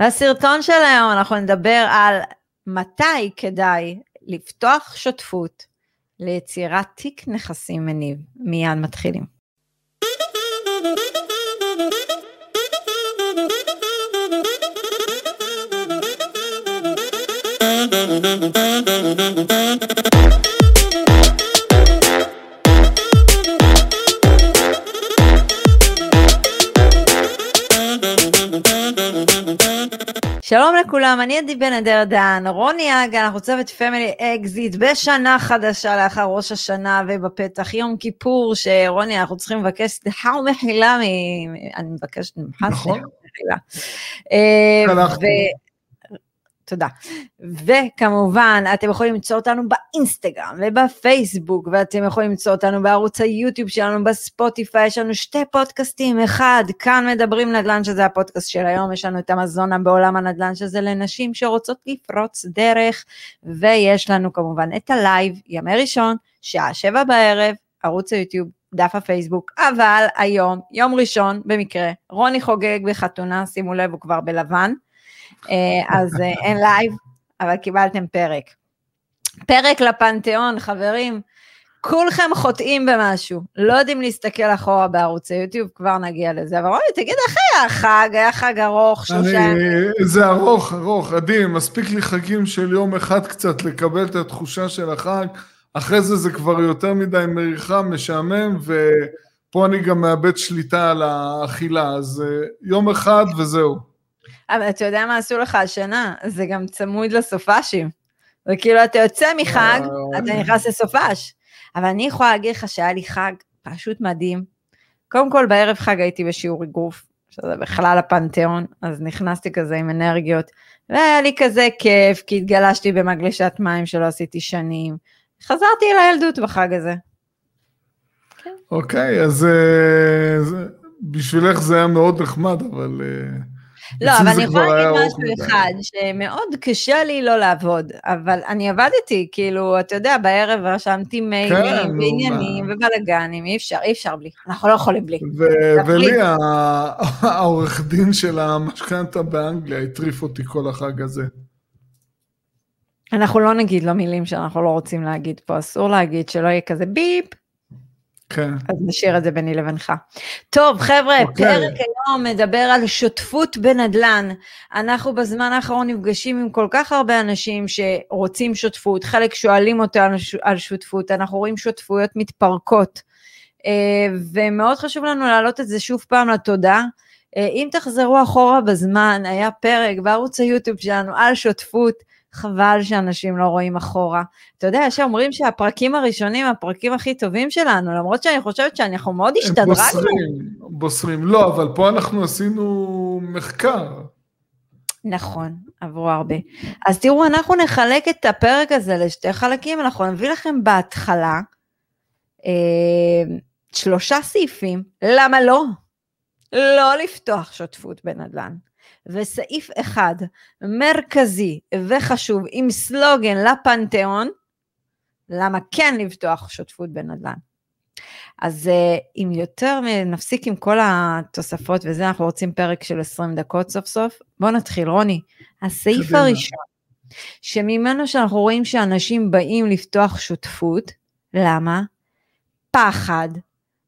בסרטון של היום אנחנו נדבר על מתי כדאי לפתוח שותפות ליצירת תיק נכסים מניב. מיד מתחילים. שלום לכולם, אני עדי בן אדר דן, רוני אגה, אנחנו צוות Family Exit בשנה חדשה לאחר ראש השנה ובפתח יום כיפור, שרוני, אנחנו צריכים לבקש סליחה ומחילה, מ... אני מבקשת ממך נכון. סליחה. תודה. וכמובן, אתם יכולים למצוא אותנו באינסטגרם ובפייסבוק, ואתם יכולים למצוא אותנו בערוץ היוטיוב שלנו, בספוטיפיי, יש לנו שתי פודקאסטים, אחד, כאן מדברים נדל"ן, שזה הפודקאסט של היום, יש לנו את המזונה בעולם הנדל"ן, שזה לנשים שרוצות לפרוץ דרך, ויש לנו כמובן את הלייב, ימי ראשון, שעה שבע בערב, ערוץ היוטיוב, דף הפייסבוק, אבל היום, יום ראשון, במקרה, רוני חוגג בחתונה, שימו לב, הוא כבר בלבן, אז אה, אין לייב, אבל קיבלתם פרק. פרק לפנתיאון, חברים, כולכם חוטאים במשהו, לא יודעים להסתכל אחורה בערוץ היוטיוב, כבר נגיע לזה, אבל רוני, תגיד איך היה החג, היה חג ארוך, שלושה? ימים. זה ארוך, ארוך, עדי, מספיק לי חגים של יום אחד קצת לקבל את התחושה של החג, אחרי זה זה כבר יותר מדי מריחה, משעמם, ופה אני גם מאבד שליטה על האכילה, אז אה, יום אחד וזהו. אבל אתה יודע מה עשו לך השנה? זה גם צמוד לסופאשים. וכאילו אתה יוצא מחג. אתה נכנס לסופש. אבל אני יכולה להגיד לך שהיה לי חג פשוט מדהים. קודם כל בערב חג הייתי בשיעור אגרוף, שזה בכלל הפנתיאון, אז נכנסתי כזה עם אנרגיות, והיה לי כזה כיף, כי התגלשתי במגלשת מים שלא עשיתי שנים. חזרתי לילדות בחג הזה. אוקיי, אז אה, זה- בשבילך זה היה מאוד נחמד, אבל... אה, לא, אבל אני יכולה להגיד משהו מדי. אחד, שמאוד קשה לי לא לעבוד, אבל אני עבדתי, כאילו, אתה יודע, בערב רשמתי מיילים, כן, ועניינים, ובלאגנים, אי אפשר, אי אפשר בלי, אנחנו לא יכולים בלי. ו-. ולי, העורך דין של המשכנתה באנגליה הטריף אותי כל החג הזה. אנחנו לא נגיד לו מילים שאנחנו לא רוצים להגיד פה, אסור להגיד, שלא יהיה כזה ביפ, כן. אז נשאיר את זה ביני לבינך. טוב, חבר'ה, אוקיי. פרק היום מדבר על שותפות בנדל"ן. אנחנו בזמן האחרון נפגשים עם כל כך הרבה אנשים שרוצים שותפות, חלק שואלים אותנו על שותפות, אנחנו רואים שותפויות מתפרקות. אה, ומאוד חשוב לנו להעלות את זה שוב פעם לתודעה. אה, אם תחזרו אחורה בזמן, היה פרק בערוץ היוטיוב שלנו על שותפות, חבל שאנשים לא רואים אחורה. אתה יודע, שאומרים שהפרקים הראשונים הפרקים הכי טובים שלנו, למרות שאני חושבת שאנחנו מאוד הם השתדרגנו. בוסרים, בוסרים. לא, אבל פה אנחנו עשינו מחקר. נכון, עברו הרבה. אז תראו, אנחנו נחלק את הפרק הזה לשתי חלקים, אנחנו נביא לכם בהתחלה אה, שלושה סעיפים, למה לא? לא לפתוח שותפות בנדל"ן. וסעיף אחד מרכזי וחשוב עם סלוגן לפנתיאון, למה כן לפתוח שותפות בנדל"ן. אז אה, אם יותר, נפסיק עם כל התוספות וזה, אנחנו רוצים פרק של 20 דקות סוף סוף. בואו נתחיל, רוני. הסעיף קדימה. הראשון, שממנו שאנחנו רואים שאנשים באים לפתוח שותפות, למה? פחד,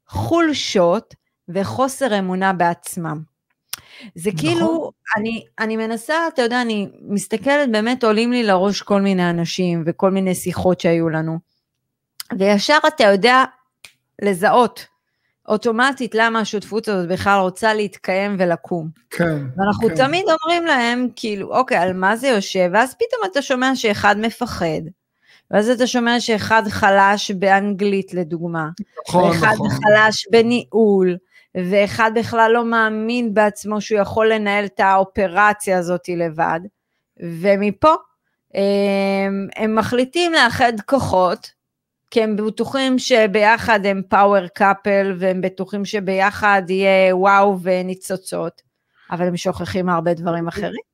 חולשות וחוסר אמונה בעצמם. זה נכון. כאילו, אני, אני מנסה, אתה יודע, אני מסתכלת, באמת עולים לי לראש כל מיני אנשים וכל מיני שיחות שהיו לנו. וישר אתה יודע לזהות אוטומטית למה השותפות הזאת בכלל רוצה להתקיים ולקום. כן. ואנחנו כן. תמיד אומרים להם, כאילו, אוקיי, על מה זה יושב? ואז פתאום אתה שומע שאחד מפחד, ואז אתה שומע שאחד חלש באנגלית לדוגמה, נכון, ואחד נכון. חלש בניהול, ואחד בכלל לא מאמין בעצמו שהוא יכול לנהל את האופרציה הזאת לבד. ומפה הם, הם מחליטים לאחד כוחות, כי הם בטוחים שביחד הם פאוור קאפל, והם בטוחים שביחד יהיה וואו וניצוצות, אבל הם שוכחים הרבה דברים אחרים.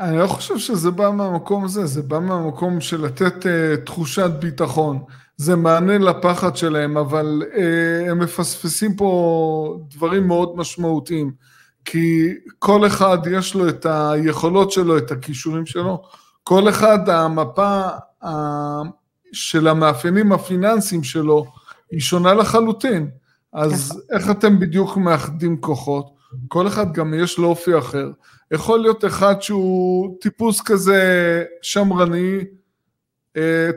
אני לא חושב שזה בא מהמקום הזה, זה בא מהמקום של לתת uh, תחושת ביטחון. זה מענה לפחד שלהם, אבל uh, הם מפספסים פה דברים מאוד משמעותיים. כי כל אחד יש לו את היכולות שלו, את הכישורים שלו, כל אחד המפה של המאפיינים הפיננסיים שלו היא שונה לחלוטין. אז נכון. איך אתם בדיוק מאחדים כוחות? כל אחד גם יש לו אופי אחר. יכול להיות אחד שהוא טיפוס כזה שמרני, אה,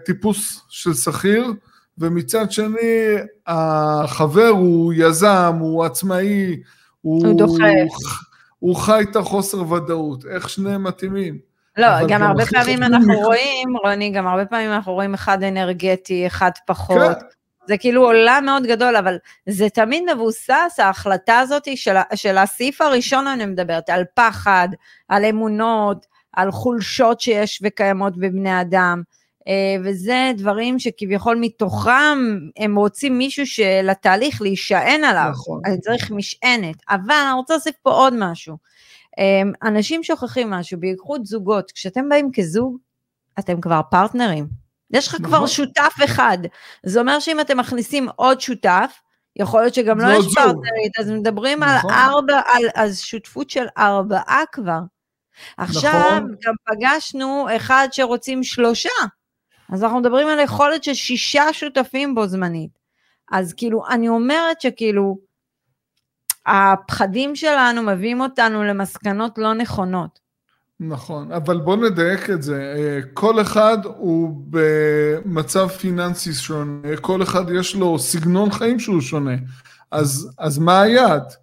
טיפוס של שכיר, ומצד שני החבר הוא יזם, הוא עצמאי, הוא, הוא דוחף. הוא חי את החוסר ודאות, איך שניהם מתאימים. לא, גם, הרבה פעמים אנחנו רואים, רוני, גם הרבה פעמים אנחנו רואים אחד אנרגטי, אחד פחות. כן. זה כאילו עולם מאוד גדול, אבל זה תמיד מבוסס, ההחלטה הזאת של, של הסעיף הראשון אני מדברת, על פחד, על אמונות, על חולשות שיש וקיימות בבני אדם. אה, וזה דברים שכביכול מתוכם הם רוצים מישהו שלתהליך להישען עליו, נכון. אז צריך משענת, אבל אני רוצה להוסיף פה עוד משהו. אה, אנשים שוכחים משהו, בייחוד זוגות, כשאתם באים כזוג, אתם כבר פרטנרים. יש לך נכון. כבר שותף אחד. זה אומר שאם אתם מכניסים עוד שותף, יכול להיות שגם לא יש פרטנרית, אז מדברים נכון. על ארבע, על, אז שותפות של ארבעה כבר. עכשיו נכון. גם פגשנו אחד שרוצים שלושה. אז אנחנו מדברים על יכולת של שישה שותפים בו זמנית. אז כאילו, אני אומרת שכאילו, הפחדים שלנו מביאים אותנו למסקנות לא נכונות. נכון, אבל בוא נדייק את זה. אה, כל אחד הוא במצב פיננסי שונה, כל אחד יש לו סגנון חיים שהוא שונה. אז, אז מה היעד?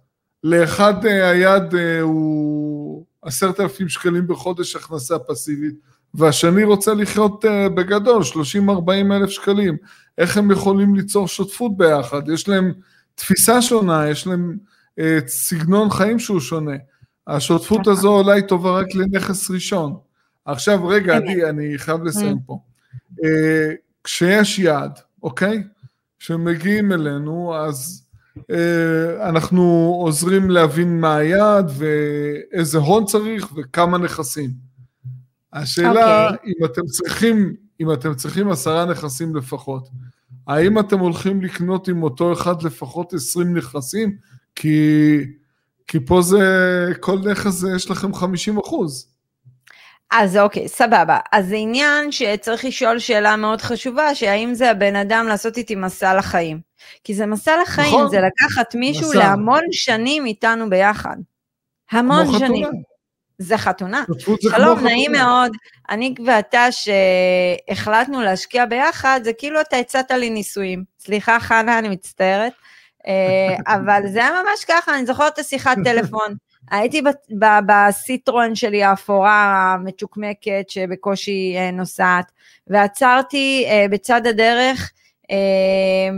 לאחד אה, היעד אה, הוא עשרת אלפים שקלים בחודש הכנסה פסיבית, והשני רוצה לחיות uh, בגדול, 30-40 אלף שקלים. איך הם יכולים ליצור שותפות ביחד? יש להם תפיסה שונה, יש להם uh, סגנון חיים שהוא שונה. השותפות נכון. הזו אולי טובה רק לנכס ראשון. עכשיו, רגע, עדי, אני חייב לסיים פה. Uh, כשיש יעד, אוקיי? כשמגיעים אלינו, אז אנחנו עוזרים להבין מה היעד ואיזה הון צריך וכמה נכסים. השאלה, okay. אוקיי. אם אתם צריכים, אם אתם צריכים עשרה נכסים לפחות, האם אתם הולכים לקנות עם אותו אחד לפחות עשרים נכסים? כי, כי פה זה, כל נכס יש לכם חמישים אחוז. אז אוקיי, סבבה. אז זה עניין שצריך לשאול שאלה מאוד חשובה, שהאם זה הבן אדם לעשות איתי מסע לחיים. כי זה מסע לחיים, נכון. זה לקחת מישהו מסע. להמון שנים איתנו ביחד. המון שנים. חתונה. זה חתונה. שלום, נעים מאוד. אני ואתה שהחלטנו להשקיע ביחד, זה כאילו אתה הצעת לי נישואים. סליחה, חנה, אני מצטערת. אה, אבל זה היה ממש ככה, אני זוכרת את השיחת טלפון. הייתי בסיטרואן שלי האפורה המצ'וקמקת שבקושי אה, נוסעת, ועצרתי אה, בצד הדרך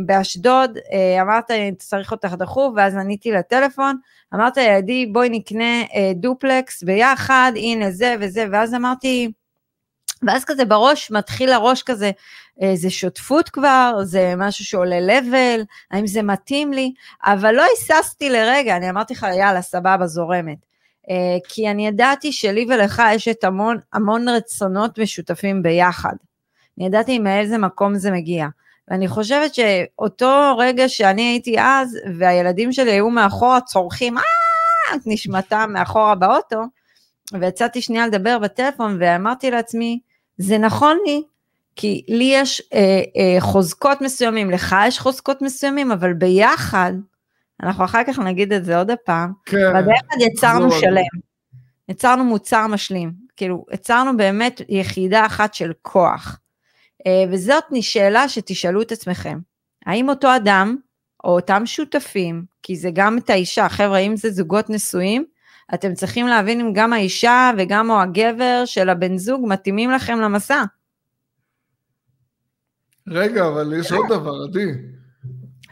באשדוד, אמרת אני צריך אותך דחוף, ואז עניתי לטלפון, אמרת לי, עדי, בואי נקנה אה, דופלקס ביחד, הנה זה וזה, ואז אמרתי, ואז כזה בראש, מתחיל הראש כזה, אה, זה שותפות כבר, זה משהו שעולה לבל, האם זה מתאים לי, אבל לא היססתי לרגע, אני אמרתי לך, יאללה, סבבה, זורמת. אה, כי אני ידעתי שלי ולך יש את המון, המון רצונות משותפים ביחד. אני ידעתי מאיזה מקום זה מגיע. ואני חושבת שאותו רגע שאני הייתי אז, והילדים שלי היו מאחורה צורכים, אה, את נשמתם מאחורה באוטו, ויצאתי שנייה לדבר בטלפון ואמרתי לעצמי, זה נכון לי, כי לי יש אה, אה, חוזקות מסוימים, לך יש חוזקות מסוימים, אבל ביחד, אנחנו אחר כך נגיד את זה עוד הפעם, כן, אבל ביחד יצרנו שלם, יצרנו מוצר משלים, כאילו, יצרנו באמת יחידה אחת של כוח. אה, וזאת שאלה שתשאלו את עצמכם, האם אותו אדם או אותם שותפים, כי זה גם את האישה, חבר'ה, אם זה זוגות נשואים, אתם צריכים להבין אם גם האישה וגם או הגבר של הבן זוג מתאימים לכם למסע. רגע, אבל יש עוד דבר, עדי.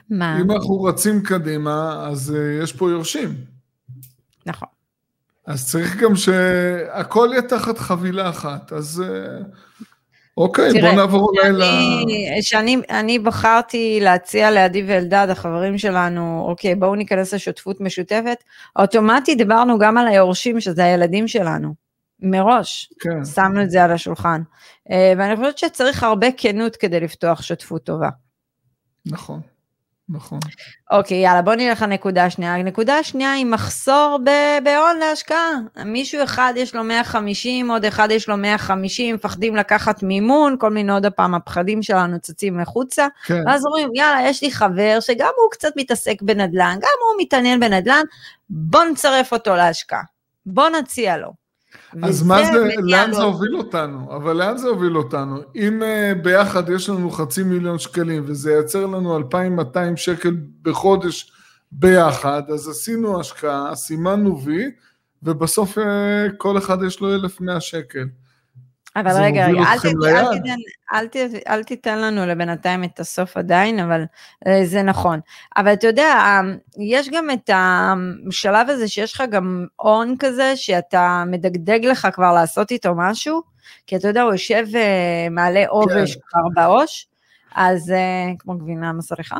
מה? אם אנחנו רצים קדימה, אז uh, יש פה יורשים. נכון. אז צריך גם שהכל יהיה תחת חבילה אחת, אז uh, אוקיי, תראה, בוא נעבור אולי ל... שאני אני בחרתי להציע לעדי ואלדד, החברים שלנו, אוקיי, בואו ניכנס לשותפות משותפת, אוטומטית דיברנו גם על היורשים, שזה הילדים שלנו. מראש, כן. שמנו את זה על השולחן. אה, ואני חושבת שצריך הרבה כנות כדי לפתוח שותפות טובה. נכון. נכון. אוקיי, יאללה, בוא נלך לנקודה השנייה. הנקודה השנייה היא מחסור בהון להשקעה. מישהו אחד יש לו 150, עוד אחד יש לו 150, מפחדים לקחת מימון, כל מיני עוד הפעם הפחדים שלנו צצים החוצה. כן. ואז אומרים, יאללה, יש לי חבר שגם הוא קצת מתעסק בנדל"ן, גם הוא מתעניין בנדל"ן, בוא נצרף אותו להשקעה. בוא נציע לו. אז מה זה, לאן זה הוביל אותנו? אבל לאן זה הוביל אותנו? אם uh, ביחד יש לנו חצי מיליון שקלים וזה ייצר לנו 2,200 שקל בחודש ביחד, אז עשינו השקעה, סימנו וי, ובסוף uh, כל אחד יש לו 1,100 שקל. אבל רגע, רגע, אל, תת- אל. תיתן, אל, ת- אל תיתן לנו לבינתיים את הסוף עדיין, אבל אה, זה נכון. אבל אתה יודע, אה, יש גם את השלב הזה שיש לך גם הון כזה, שאתה מדגדג לך כבר לעשות איתו משהו, כי אתה יודע, הוא יושב אה, מעלה עובש כן. כבר בעו"ש, אז כמו גבינה מסריחה.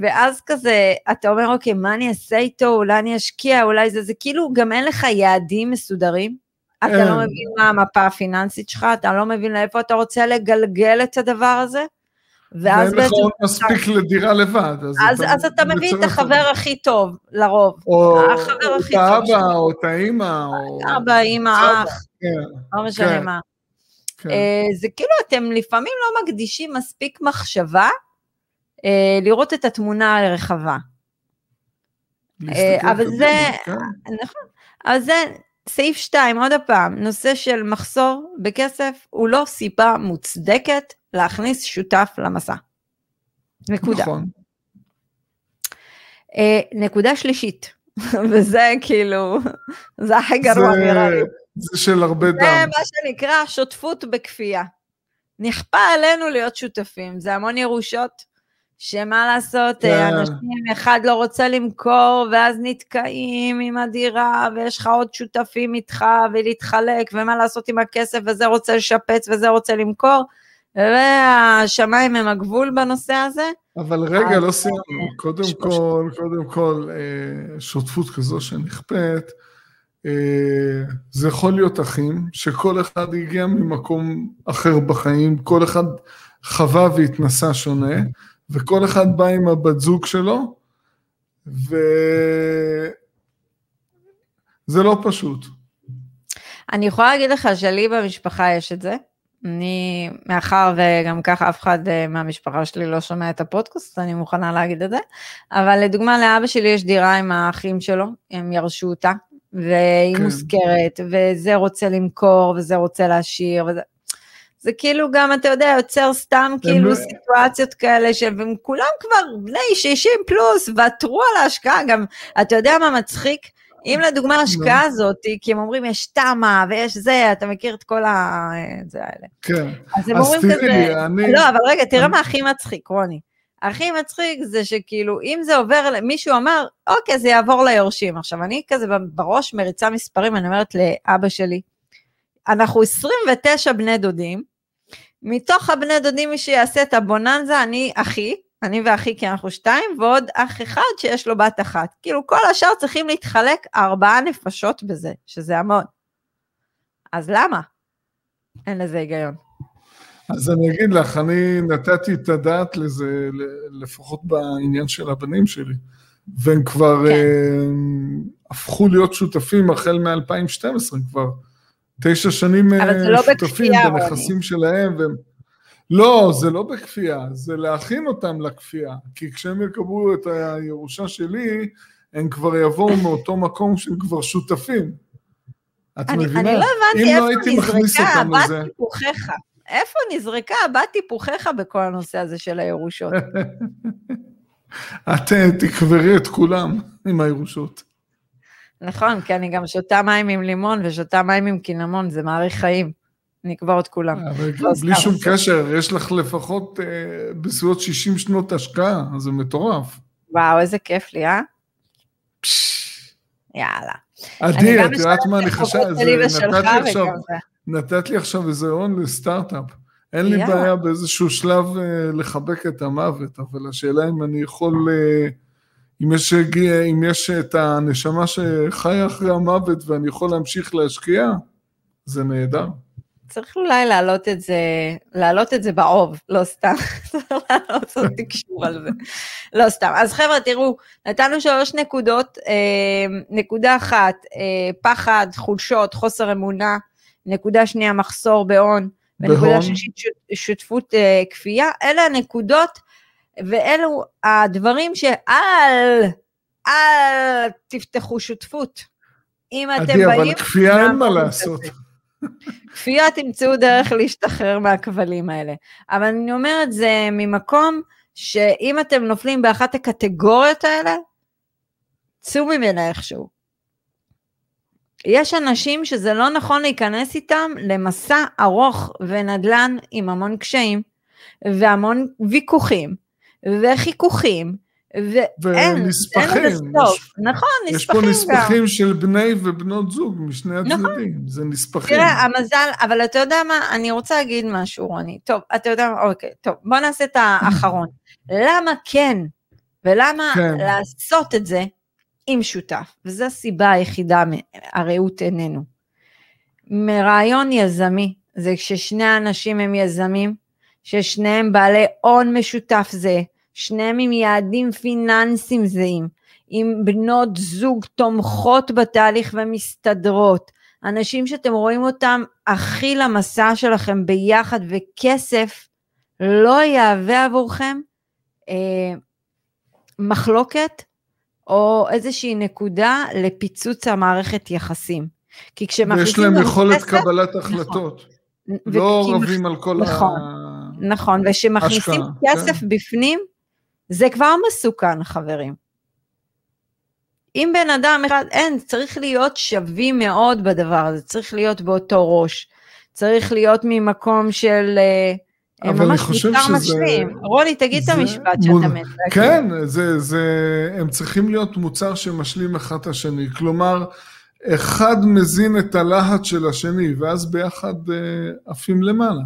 ואז כזה, אתה אומר, אוקיי, מה אני אעשה איתו, אולי אני אשקיע, אולי זה, זה כאילו, גם אין לך יעדים מסודרים. אתה. לא מבין מה המפה הפיננסית שלך, אתה לא מבין לאיפה אתה רוצה לגלגל את הדבר הזה, ואז ואין לך בעצם, מספיק לדירה לבד. אז, אז אתה מביא את החבר הכי טוב, לרוב. או החבר או הכי את האבא. או את האמא, או... אבא, סבא, אח, כן, לא משנה כן, מה. כן. אה, זה כאילו אתם לפעמים לא מקדישים מספיק מחשבה אה, לראות את התמונה הרחבה. להסתכל אבל קדימה, זה- כן. נכון. אבל זה סעיף 2, עוד פעם, נושא של מחסור בכסף הוא לא סיבה מוצדקת להכניס שותף למסע. נקודה. נכון. אה, נקודה שלישית, וזה כאילו, זה הכי גרוע זה- נראה לי. זה של הרבה זה דם. מה שנקרא שותפות בכפייה. נכפה עלינו להיות שותפים, זה המון ירושות, שמה לעשות, כן. אה, אנשים, אחד לא רוצה למכור, ואז נתקעים עם הדירה, ויש לך עוד שותפים איתך, ולהתחלק, ומה לעשות עם הכסף, וזה רוצה לשפץ, וזה רוצה למכור, והשמיים הם הגבול בנושא הזה. אבל רגע, לא סיימנו. קודם שלוש- כל, קודם כל, אה, שותפות כזו שנכפית, אה, זה יכול להיות אחים, שכל אחד הגיע ממקום אחר בחיים, כל אחד חווה והתנסה שונה, וכל אחד בא עם הבת זוג שלו, וזה לא פשוט. אני יכולה להגיד לך שלי במשפחה יש את זה. אני, מאחר וגם ככה אף אחד אה, מהמשפחה שלי לא שומע את הפודקאסט, אני מוכנה להגיד את זה. אבל לדוגמה, לאבא שלי יש דירה עם האחים שלו, הם ירשו אותה, והיא כן. מושכרת, וזה רוצה למכור, וזה רוצה להשאיר, וזה... זה כאילו גם, אתה יודע, יוצר סתם כאילו לא- סיטואציות כאלה, שהם כולם כבר בני 60 פלוס, ותרו על ההשקעה, גם, אתה יודע מה מצחיק? אם לדוגמה ההשקעה הזאת, כי הם אומרים יש תמה ויש זה, אתה מכיר את כל ה... זה האלה. כן. אז הם אומרים כזה, אני... לא, אבל רגע, תראה מה הכי מצחיק, רוני. הכי מצחיק זה שכאילו, אם זה עובר, מישהו אמר, אוקיי, זה יעבור ליורשים. עכשיו, אני כזה בראש מריצה מספרים, אני אומרת לאבא שלי, אנחנו 29 בני דודים, מתוך הבני דודים מי שיעשה את הבוננזה, אני אחי, אני ואחי כי אנחנו שתיים, ועוד אח אחד שיש לו בת אחת. כאילו כל השאר צריכים להתחלק ארבעה נפשות בזה, שזה המון. אז למה? אין לזה היגיון. אז אני אגיד לך, אני נתתי את הדעת לזה, לפחות בעניין של הבנים שלי, והם כבר כן. אה, הפכו להיות שותפים החל מ-2012 כבר. תשע שנים אה, לא שותפים בכפייה, בנכסים שלהם. והם... לא, זה לא בכפייה, זה להכין אותם לכפייה. כי כשהם יקבלו את הירושה שלי, הם כבר יבואו מאותו מקום שהם כבר שותפים. את אני, מבינה? אני לא הבנתי לא איפה הייתי מכניס נזרקה הבת טיפוחיך. איפה נזרקה הבת טיפוחיך בכל הנושא הזה של הירושות? את אה, תקברי את כולם עם הירושות. נכון, כי אני גם שותה מים עם לימון ושותה מים עם קינמון, זה מאריך חיים. נקבור את כולם. אבל לא, בלי שום. קשר, יש לך לפחות אה, בסביבות 60 שנות השקעה, אז זה מטורף. וואו, איזה כיף לי, אה? יאללה. עדי, את יודעת מה אני ושלך נתת לי עכשיו- איזה הון לסטארט-אפ. אין לי. בעיה באיזשהו שלב אה, לחבק את המוות, אבל השאלה אם אני יכול, אה, אם יש, אם יש את הנשמה שחיה אחרי המוות ואני יכול להמשיך להשקיע, זה נהדר. צריך אולי להעלות את זה, להעלות את זה בעוב, לא סתם, לעשות תקשור על זה, לא סתם. אז חבר'ה, תראו, נתנו שלוש נקודות, אה, נקודה אחת, אה, פחד, חולשות, חוסר אמונה, נקודה שנייה, מחסור בהון, ונקודה שישית, שותפות אה, כפייה, אלה הנקודות, ואלו הדברים שאל, אל תפתחו שותפות. אם אתם באים... עדי, אבל כפייה אין מה לעשות. כפייה תמצאו דרך להשתחרר מהכבלים האלה. אבל אני אומרת זה ממקום שאם אתם נופלים באחת הקטגוריות האלה, צאו ממנה איכשהו. יש אנשים שזה לא נכון להיכנס איתם למסע ארוך ונדל"ן עם המון קשיים והמון ויכוחים וחיכוכים ואין, ונספחים. אין סוף. נכון, נספחים גם. יש פה נספחים של בני ובנות זוג משני נכון. הצדדים, נכון. זה נספחים. תראה, המזל, אבל אתה יודע מה, אני רוצה להגיד משהו, רוני. טוב, אתה יודע מה, אוקיי, טוב, בוא נעשה את האחרון. למה כן, ולמה כן. לעשות את זה עם שותף? וזו הסיבה היחידה הרעות עינינו. מרעיון יזמי, זה כששני אנשים הם יזמים, ששניהם בעלי הון משותף זה, שניהם עם יעדים פיננסיים זהים, עם בנות זוג תומכות בתהליך ומסתדרות, אנשים שאתם רואים אותם הכי למסע שלכם ביחד, וכסף לא יהווה עבורכם אה, מחלוקת או איזושהי נקודה לפיצוץ המערכת יחסים. כי כשמחליטים... יש להם יכולת כסף, קבלת נכון. החלטות. נכון. לא רבים על כל נכון, ה... נכון, וכשמכניסים כסף כן. בפנים, זה כבר מסוכן, חברים. אם בן אדם אחד, אין, צריך להיות שווים מאוד בדבר הזה, צריך להיות באותו ראש, צריך להיות ממקום של אה, אבל ממש מוצר שזה... משלים. רוני, תגיד את המשפט. שאתה מת. כן, זה, זה, הם צריכים להיות מוצר שמשלים אחד את השני. כלומר, אחד מזין את הלהט של השני, ואז ביחד אה, עפים למעלה.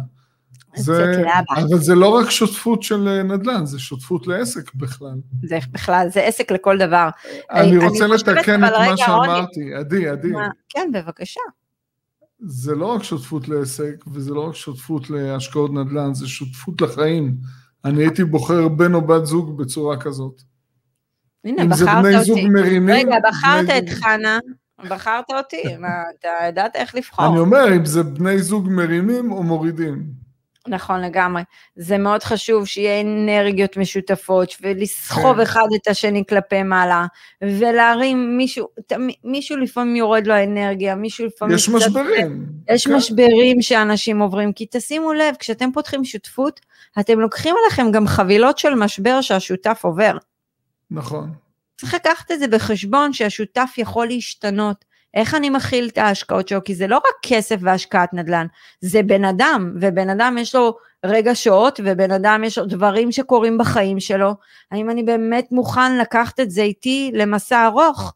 זה, אבל זה לא רק שותפות של אה, נדל"ן, זה שותפות לעסק בכלל. זה בכלל, זה עסק לכל דבר. אני, אני רוצה לתקן את מה שאמרתי, עדי, עדי. כן, בבקשה. זה לא רק שותפות לעסק, וזה לא רק שותפות להשקעות נדל"ן, זה שותפות לחיים. אני הייתי בוחר בן או בת זוג בצורה כזאת. הנה, בחרת אותי. מרימים, רגע, בחרת את חנה, בחרת אותי, מה, אתה ידעת איך לבחור. אני אומר, אם זה בני זוג מרימים או מורידים. נכון לגמרי. זה מאוד חשוב שיהיה אנרגיות משותפות ולסחוב כן. אחד את השני כלפי מעלה ולהרים מישהו, מישהו לפעמים יורד לו האנרגיה, מישהו לפעמים... יש משברים. יש כן. משברים שאנשים עוברים, כי תשימו לב, כשאתם פותחים שותפות, אתם לוקחים עליכם גם חבילות של משבר שהשותף עובר. נכון. צריך לקחת את זה בחשבון שהשותף יכול להשתנות. איך אני מכיל את ההשקעות שלו? כי זה לא רק כסף והשקעת נדל"ן, זה בן אדם, ובן אדם יש לו רגשות, ובן אדם יש לו דברים שקורים בחיים שלו. האם אני באמת מוכן לקחת את זה איתי למסע ארוך?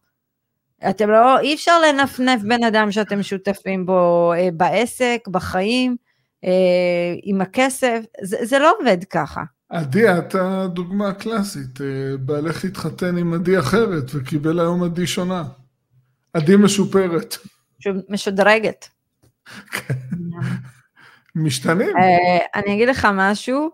אתם לא, אי אפשר לנפנף בן אדם שאתם שותפים בו אה, בעסק, בחיים, אה, עם הכסף, זה, זה לא עובד ככה. עדי, את הדוגמה הקלאסית, אה, בעלך התחתן עם עדי אחרת וקיבל היום עדי שונה. עדי משופרת. משודרגת. משתנים. אה, אני אגיד לך משהו,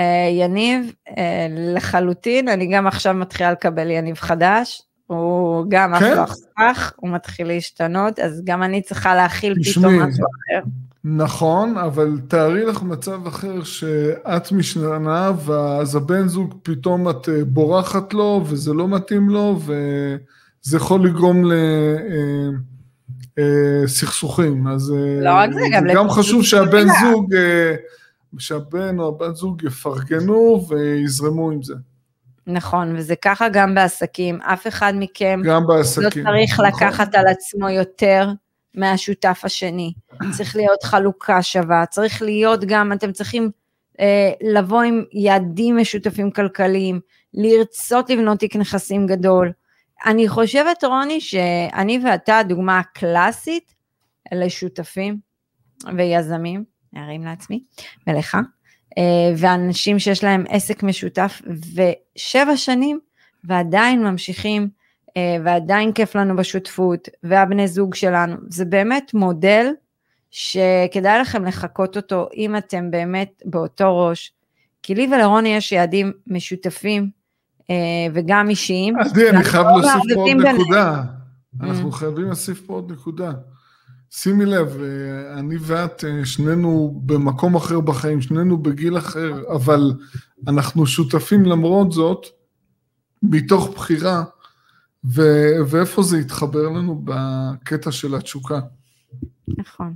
אה, יניב, אה, לחלוטין, אני גם עכשיו מתחילה לקבל יניב חדש, הוא גם כן? אף לא הוא מתחיל להשתנות, אז גם אני צריכה להכיל פתאום משהו אחר. נכון, אבל תארי לך מצב אחר שאת משתנה, ואז הבן זוג פתאום את בורחת לו, וזה לא מתאים לו, ו... זה יכול לגרום לסכסוכים. אה, אז לא רק זה, גם, גם חשוב שהבן זוג, אה, שהבן או הבת זוג יפרגנו ויזרמו עם זה. נכון, וזה ככה גם בעסקים, אף אחד מכם גם בעסקים, לא צריך נכון. לקחת על עצמו יותר מהשותף השני. צריך להיות חלוקה שווה, צריך להיות גם, אתם צריכים אה, לבוא עם יעדים משותפים כלכליים, לרצות לבנות תיק נכסים גדול, אני חושבת, רוני, שאני ואתה הדוגמה הקלאסית לשותפים ויזמים, נערים לעצמי ולך, אה, ואנשים שיש להם עסק משותף ושבע שנים ועדיין ממשיכים אה, ועדיין כיף לנו בשותפות והבני זוג שלנו, זה באמת מודל שכדאי לכם לחקות אותו אם אתם באמת באותו ראש. כי לי ולרוני יש יעדים משותפים וגם אישיים. עדי, אני חייב לא להוסיף פה עוד נקודה. Mm. אנחנו חייבים להוסיף פה עוד נקודה. שימי לב, אה, אני ואת, אה, שנינו במקום אחר בחיים, שנינו בגיל אחר, אבל אנחנו שותפים למרות זאת, מתוך בחירה, ו- ואיפה זה התחבר לנו בקטע של התשוקה. נכון.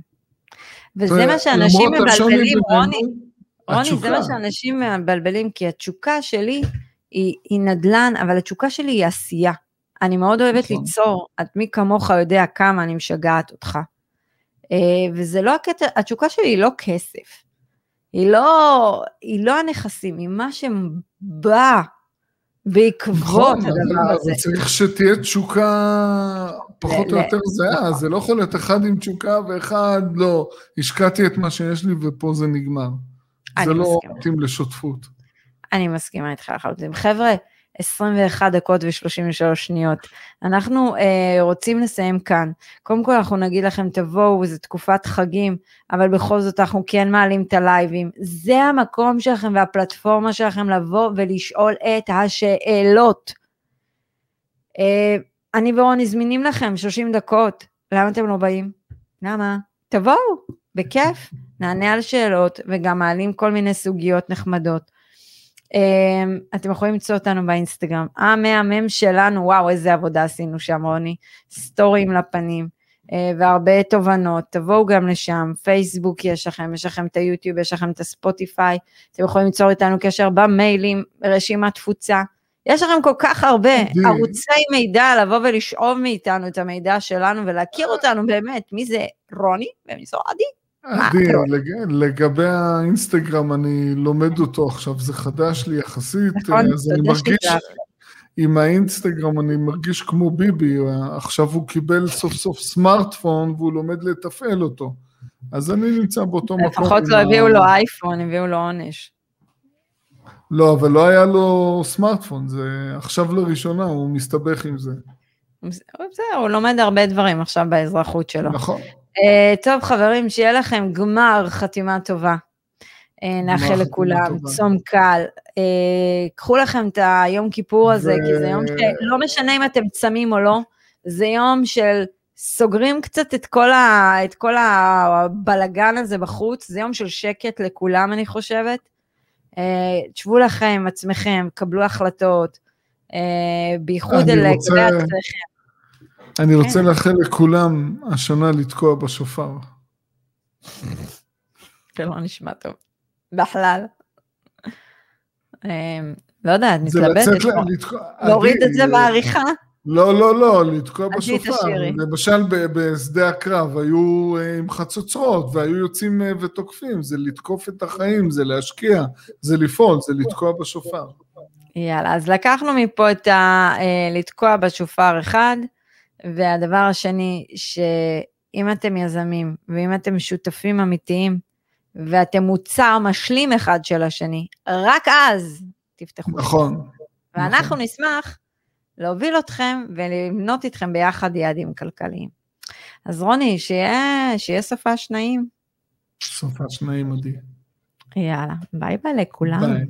וזה מה שאנשים מבלבלים, רוני, רוני, זה. מה שאנשים מבלבלים, כי התשוקה שלי היא, היא נדל"ן, אבל התשוקה שלי היא עשייה. אני מאוד אוהבת נכון. ליצור, את מי כמוך יודע כמה אני משגעת אותך. אה, וזה לא הקטע, התשוקה שלי היא לא כסף. היא לא, היא לא הנכסים, היא מה שבא בעקבות נכון, הדבר אבל הזה. צריך שתהיה תשוקה פחות או יותר זהה, זה לא יכול להיות אחד עם תשוקה ואחד לא, השקעתי את מה שיש לי ופה זה נגמר. זה לא. מתאים לשותפות. אני מסכימה איתך לחלוטין. חבר'ה, 21 דקות ו-33 שניות. אנחנו אה, רוצים לסיים כאן. קודם כל אנחנו נגיד לכם, תבואו, זו תקופת חגים, אבל בכל זאת אנחנו כן מעלים את הלייבים. זה המקום שלכם והפלטפורמה שלכם לבוא ולשאול את השאלות. אה, אני ורוני זמינים לכם 30 דקות. למה אתם לא באים? למה? תבואו, בכיף. נענה על שאלות וגם מעלים כל מיני סוגיות נחמדות. Um, אתם יכולים למצוא אותנו באינסטגרם. המהמם שלנו, וואו, איזה עבודה עשינו שם, רוני. סטורים לפנים, uh, והרבה תובנות. תבואו גם לשם, פייסבוק יש לכם, יש לכם את היוטיוב, יש לכם את הספוטיפיי. אתם יכולים ליצור איתנו קשר במיילים, רשימת תפוצה. יש לכם כל כך הרבה. ערוצי מידע לבוא ולשאוב מאיתנו את המידע שלנו ולהכיר אותנו באמת, מי זה רוני ומי זו עדי. לא. לג- לגבי האינסטגרם, אני לומד אותו עכשיו, זה חדש לי יחסית, נכון, אז אני מרגיש. עם האינסטגרם אני מרגיש כמו ביבי, עכשיו הוא קיבל סוף סוף סמארטפון והוא לומד לתפעל אותו. אז אני נמצא באותו מקום. לפחות לא הביאו לו אייפון, הביאו לו עונש. לא, אבל לא היה לו סמארטפון, זה עכשיו לראשונה, הוא מסתבך עם זה. זהו, הוא לומד הרבה דברים עכשיו באזרחות שלו. נכון. Uh, טוב, חברים, שיהיה לכם גמר חתימה טובה. Uh, נאחל לכולם. צום קל. Uh, קחו לכם את היום כיפור הזה, ו- כי זה יום שלא משנה אם אתם צמים או לא, זה יום של סוגרים קצת את כל, ה, את כל הבלגן הזה בחוץ, זה יום של שקט לכולם, אני חושבת. תשבו לכם עם עצמכם, קבלו החלטות, בייחוד לגבי עצמכם. אני רוצה כן. לאחל לכולם השנה לתקוע בשופר. זה לא נשמע טוב. בכלל. אמ, לא יודעת, מתלבטת. להוריד את זה בעריכה? לא, לא, לא, לתקוע בשופר. למשל בשדה הקרב היו אה, עם חצוצרות והיו יוצאים אה, ותוקפים, זה לתקוף את החיים, זה להשקיע, זה לפעול, זה לתקוע בשופר. יאללה, אז לקחנו מפה את ה... אה, לתקוע בשופר אחד, והדבר השני, שאם אתם יזמים, ואם אתם שותפים אמיתיים, ואתם מוצר משלים אחד של השני, רק אז תפתחו. נכון. ואנחנו נשמח להוביל אתכם ולבנות איתכם ביחד יעדים כלכליים. אז רוני, שיהיה, שיהיה סופש נעים. סופ"ש נעים עדי. יאללה, bye bye לכולם. ביי.